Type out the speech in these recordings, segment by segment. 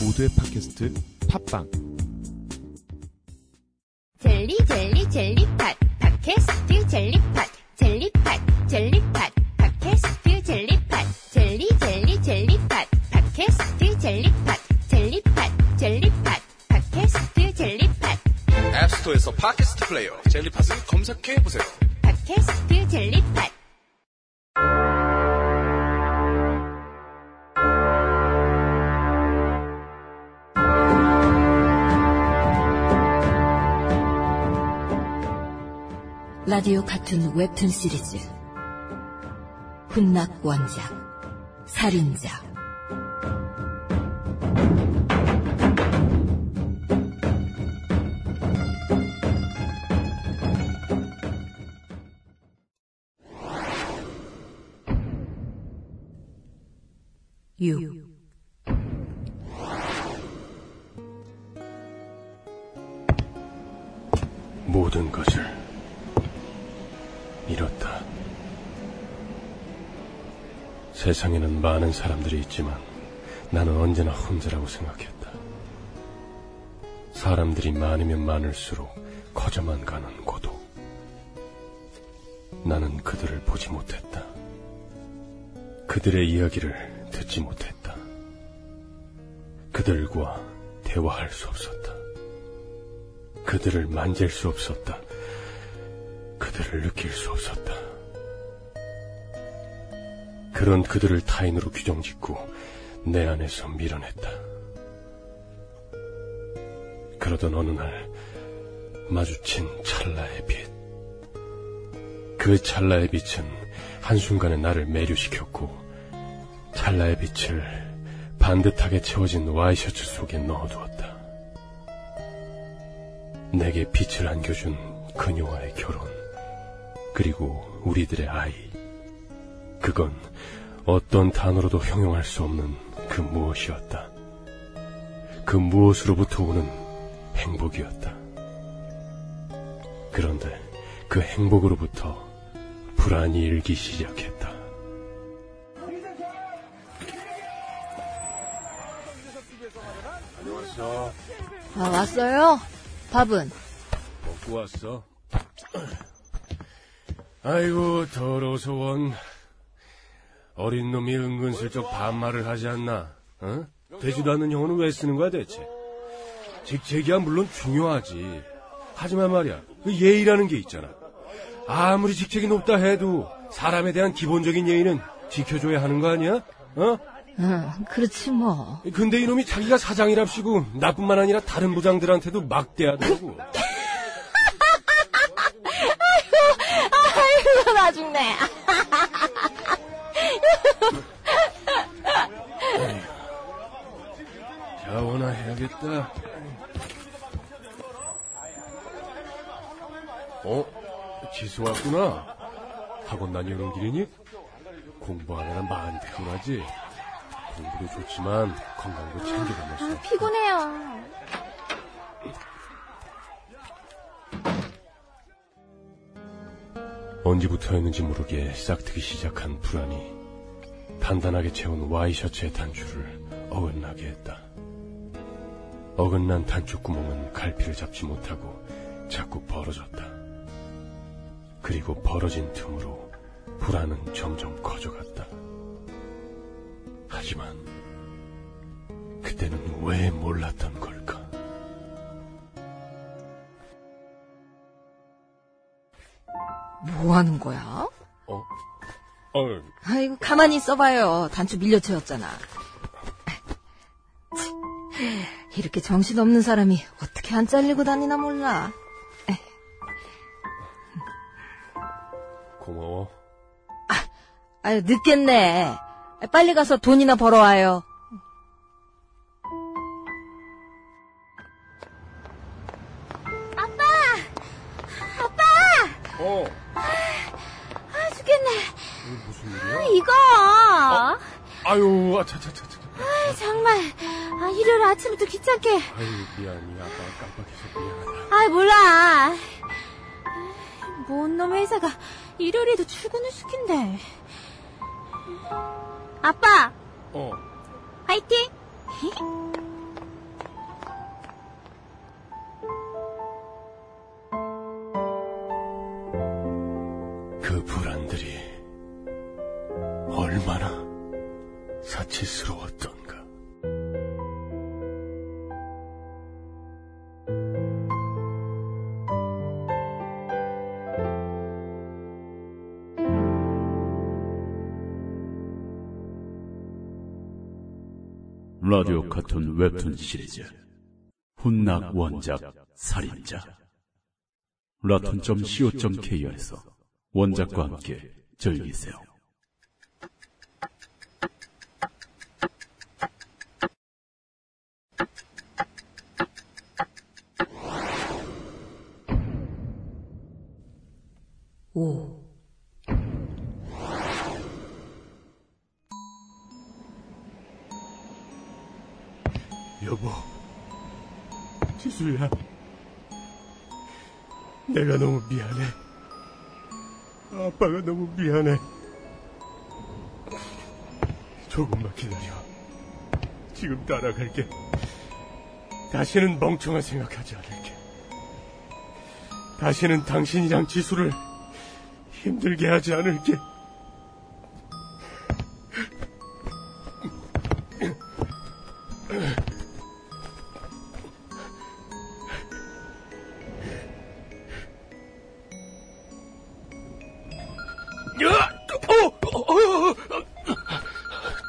모두의 팟캐스트 팟빵. 젤리 젤리 젤리팟. 팟캐스트 젤리팟. 젤리팟 젤리팟. 팟캐스트 젤리팟. 젤리 젤리 젤리팟. 팟캐스트 젤리팟. 젤리팟 젤리팟. 팟캐스트 젤리팟. 앱스토어에서 팟캐스트 플레이어 젤리팟을 검색해 보세요. 팟캐스트 젤리팟 라디오 카툰 웹툰 시리즈. 훈낙 원작 살인자. 유. 모든 것을 잃었다. 세상에는 많은 사람들이 있지만 나는 언제나 혼자라고 생각했다. 사람들이 많으면 많을수록 커져만 가는 고독. 나는 그들을 보지 못했다. 그들의 이야기를 듣지 못했다. 그들과 대화할 수 없었다. 그들을 만질 수 없었다. 그들을 느낄 수 없었다. 그런 그들을 타인으로 규정짓고 내 안에서 밀어냈다. 그러던 어느 날 마주친 찰나의 빛. 그 찰나의 빛은 한순간에 나를 매료시켰고 찰나의 빛을 반듯하게 채워진 와이셔츠 속에 넣어두었다. 내게 빛을 안겨준 그녀와의 결혼, 그리고 우리들의 아이. 그건 어떤 단어로도 형용할 수 없는 그 무엇이었다. 그 무엇으로부터 오는 행복이었다. 그런데 그 행복으로부터 불안이 일기 시작했다. 왔어. 아 왔어요? 밥은? 먹고 왔어. 아이고, 더러워서 원. 어린 놈이 은근슬쩍 반말을 하지 않나? 어? 되지도 않는 영어는 왜 쓰는 거야, 대체? 직책이야 물론 중요하지. 하지만 말이야, 그 예의라는 게 있잖아. 아무리 직책이 높다 해도 사람에 대한 기본적인 예의는 지켜줘야 하는 거 아니야? 어? 응, 그렇지 뭐. 근데 이놈이 자기가 사장이랍시고 나뿐만 아니라 다른 부장들한테도 막대하더라고. 아이고 나 죽네. 지수 왔구나. 학원 다녀오는 길이니? 공부하느라 많이 피곤하지? 공부도 좋지만 건강도 챙겨가면서. 피곤해요 언제부터였는지 모르게 싹트기 시작한 불안이 단단하게 채운 와이셔츠의 단추를 어긋나게 했다. 어긋난 단추 구멍은 갈피를 잡지 못하고 자꾸 벌어졌다. 그리고 벌어진 틈으로 불안은 점점 커져갔다. 하지만 그때는 왜 몰랐던 걸까? 뭐 하는 거야? 어? 어, 아이고 가만히 있어봐요. 단추 밀려 채웠잖아. 이렇게 정신없는 사람이 어떻게 안 잘리고 다니나 몰라. 아유 늦겠네. 빨리 가서 돈이나 벌어와요. 어, 아 죽겠네 이게 무슨 일이야? 이거 아유, 아차차차차. 아, 정말 아, 일요일 아침부터 귀찮게 아유, 미안해. 아빠 깜빡해서 미안하다. 아 몰라 뭔 놈의 회사가 일요일에도 출근을 시킨대 아빠! 어, 화이팅 라디오 카툰 웹툰 시리즈 훈낙 원작 살인자 라톤.co.kr에서 원작과 함께 즐기세요. 수야. 내가 너무 미안해. 아빠가 너무 미안해. 조금만 기다려. 지금 따라갈게. 다시는 멍청한 생각하지 않을게. 다시는 당신이랑 지수를 힘들게 하지 않을게.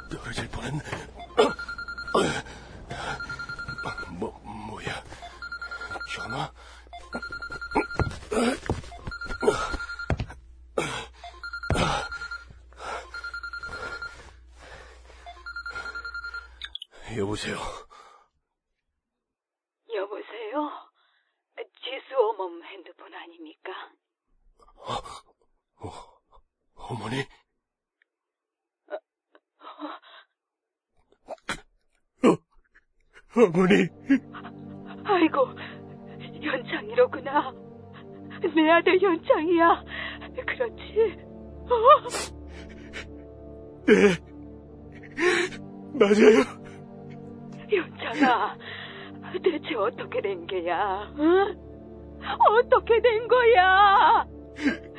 떨어질 뻔했네. 뭐, 뭐야? 전화? 여보세요. 여보세요? 지수 어멈 핸드폰 아닙니까? 어 머니? 어, 어머니, 아이고, 연창이로구나. 내 아들 연창이야. 그렇지? 어? 네. 맞아요. 연창아, 대체 어떻게 된 게야? 응? 어떻게 된 거야?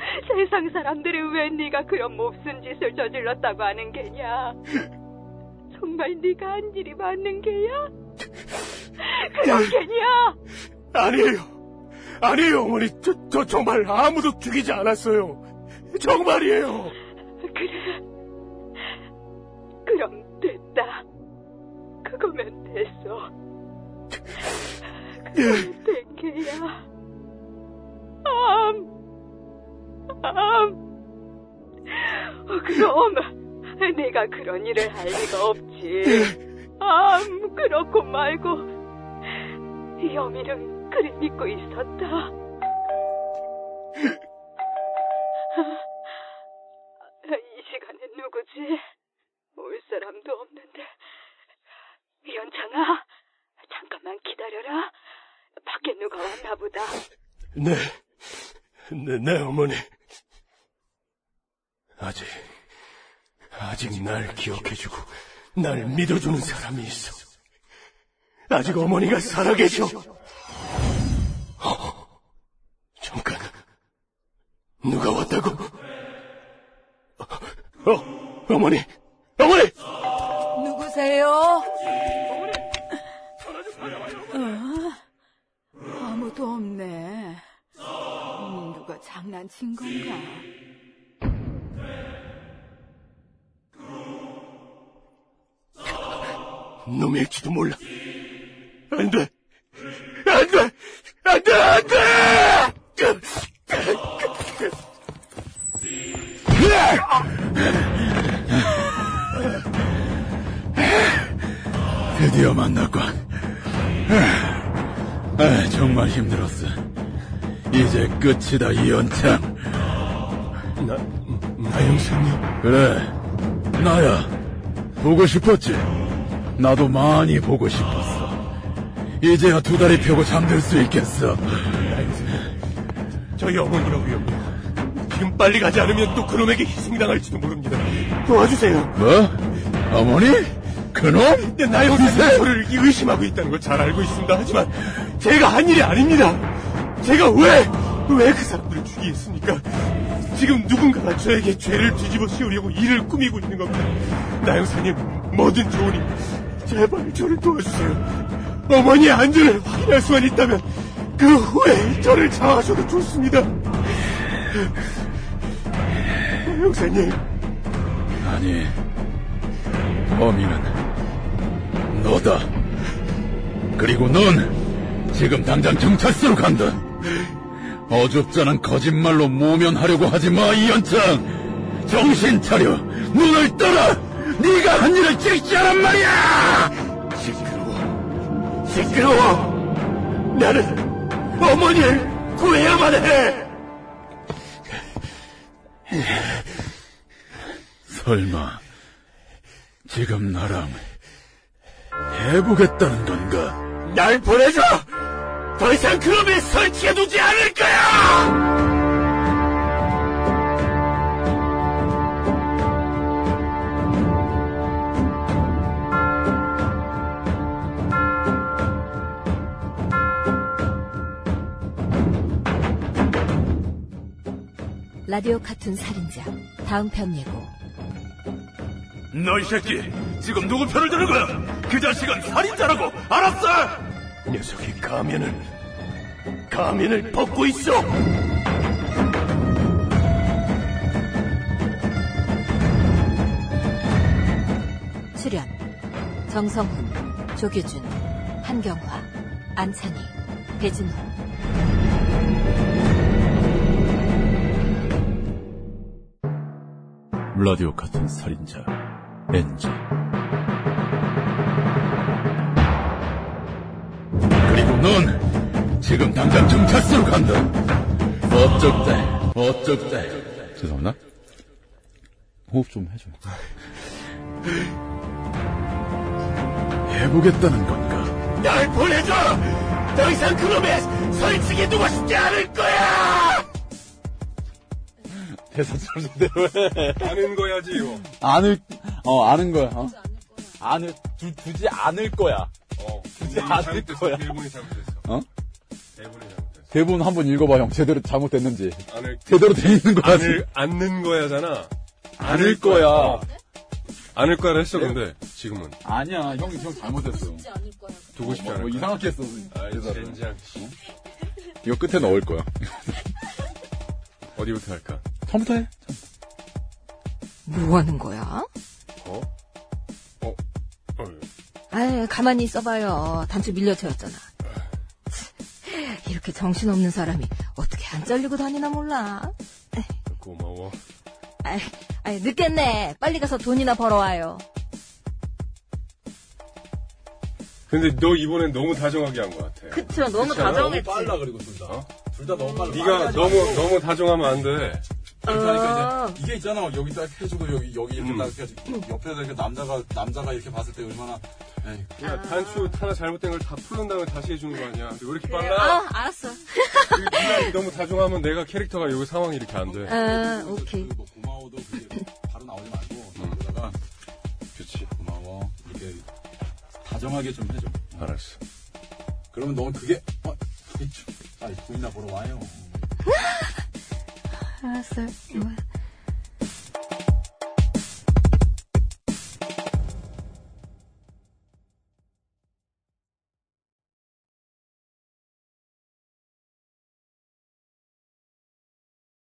세상 사람들이 왜 네가 그런 몹쓸 짓을 저질렀다고 하는 게냐? 정말 네가 한 일이 맞는 게야? 그런 게냐? 아니에요. 아니에요, 어머니. 저, 저 정말 아무도 죽이지 않았어요. 정말이에요. 그래. 그럼 됐다. 그거면 됐어. 그거면 된 게야. 그럼 내가 그런 일을 할 리가 없지. 암, 그렇고 말고. 여미는 그리 믿고 있었다. 이 시간에 누구지? 올 사람도 없는데. 연창아, 잠깐만 기다려라. 밖에 누가 왔나 보다. 네. 네, 네, 어머니. 아직, 아직 날 기억해주고, 날 믿어주는 사람이 있어. 아직 어머니가 살아계셔. 어, 잠깐. 누가 왔다고? 어, 어머니, 어머니! 놈일지도 몰라. 안 돼! 안 돼! 안 돼! 안 돼! 드디어 만났군. 아, 정말 힘들었어. 이제 끝이다, 이연창. 나, 나 형사님. 그래, 나야. 보고 싶었지? 나도 많이 보고 싶었어. 이제야 두 다리 펴고 잠들 수 있겠어. 저희 어머니라고요. 지금 빨리 가지 않으면 또 그놈에게 희생당할지도 모릅니다. 도와주세요. 뭐? 어머니? 그놈? 근데 나 형사님 저를 의심하고 있다는 걸 잘 알고 있습니다. 하지만 제가 한 일이 아닙니다. 제가 왜, 왜 그 사람들을 죽이겠습니까? 지금 누군가가 저에게 죄를 뒤집어 씌우려고 일을 꾸미고 있는 겁니다. 나 형사님, 뭐든 좋으니 제발 저를 도와주세요. 어머니의 안전을 확인할 수만 있다면 그 후에 저를 잡아줘도 좋습니다. 형사님, 아니, 범인은 너다. 그리고 넌 지금 당장 경찰서로 간다. 어줍잖은 거짓말로 모면하려고 하지 마, 이현창. 정신 차려. 눈을 떠라. 네가 한 일을 직시하란 말이야. 시끄러워. 시끄러워. 나는 어머니를 구해야만 해. 설마 지금 나랑 해보겠다는 건가? 날 보내줘. 더 이상 그놈을 설치해두지 않을 거야. 라디오 카툰 살인자 다음 편 예고 너이 새끼 지금 누구 편을 드는 거야? 그 자식은 살인자라고 알았어? 녀석이 가면을 가면을 벗고 있어. 출연 정성훈, 조규준, 한경화, 안찬희, 배진호 라디오 같은 살인자 NG 그리고 넌 지금 당장 경찰서로 간다. 어쩌다 어쩌다 죄송합니다. 호흡 좀 해줘요. 해보겠다는 건가? 날 보내줘. 더 이상 그놈의 설치해두고 싶지 않을 거야. 대사 순대로 해 아는 거야지, 이거. 아는 어 아는 거야 어? 아는 두, 두지 않을 거야 어, 아는 잘못됐어. 거야. 대본이 잘못됐어. 어? 대본이 잘못됐어. 대본 한번 읽어봐 형 제대로 잘못됐는지 안을, 제대로 돼 있는 거야 안을, 않는 거야잖아. 않을 거야 어. 않을 거야를 했어, 근데. 지금은. 아니야 형이 형 잘못했어 두고 싶지 뭐, 않을 뭐 거야. 이상하게 했어 대사를. 젠장. 씨. 이거 끝에 넣을 거야 어디부터 할까? 처음부터 해 뭐 하는 거야? 어? 어? 어, 아 가만히 있어봐요. 단추 밀려채웠잖아. 이렇게 정신없는 사람이 어떻게 안 잘리고 다니나 몰라. 고마워. 아이, 아이, 늦겠네. 빨리 가서 돈이나 벌어와요. 근데 너 이번엔 너무 다정하게 한 것 같아. 그쵸, 너무 않아? 다정했지. 빨라 그리고 둘다 어? 둘다 너무 빨라 네가 너무 너무 다정하면 안 돼. 그러니까 어. 이제 이게 있잖아 여기 딱 해주고 여기 여기 이렇게 음. 딱 해가지고 옆에서 이렇게 남자가 남자가 이렇게 봤을 때 얼마나 에이, 야 단추 하나 잘못된 걸 다 풀은 다음에 다시 해주는 거 아니야? 왜 이렇게 빨라? 아, 알았어. 네가 너무 다정하면 내가 캐릭터가 여기 상황이 이렇게 안 돼. 아, 오케이. 그뭐 고마워도 그게 바로 나오지 말고 여기다가 그렇지. 고마워 이렇게 다정하게 좀 해줘 알았어. 그러면 넌 그게 어, 아 돈이나 벌어 와요 알았어요. 이거야.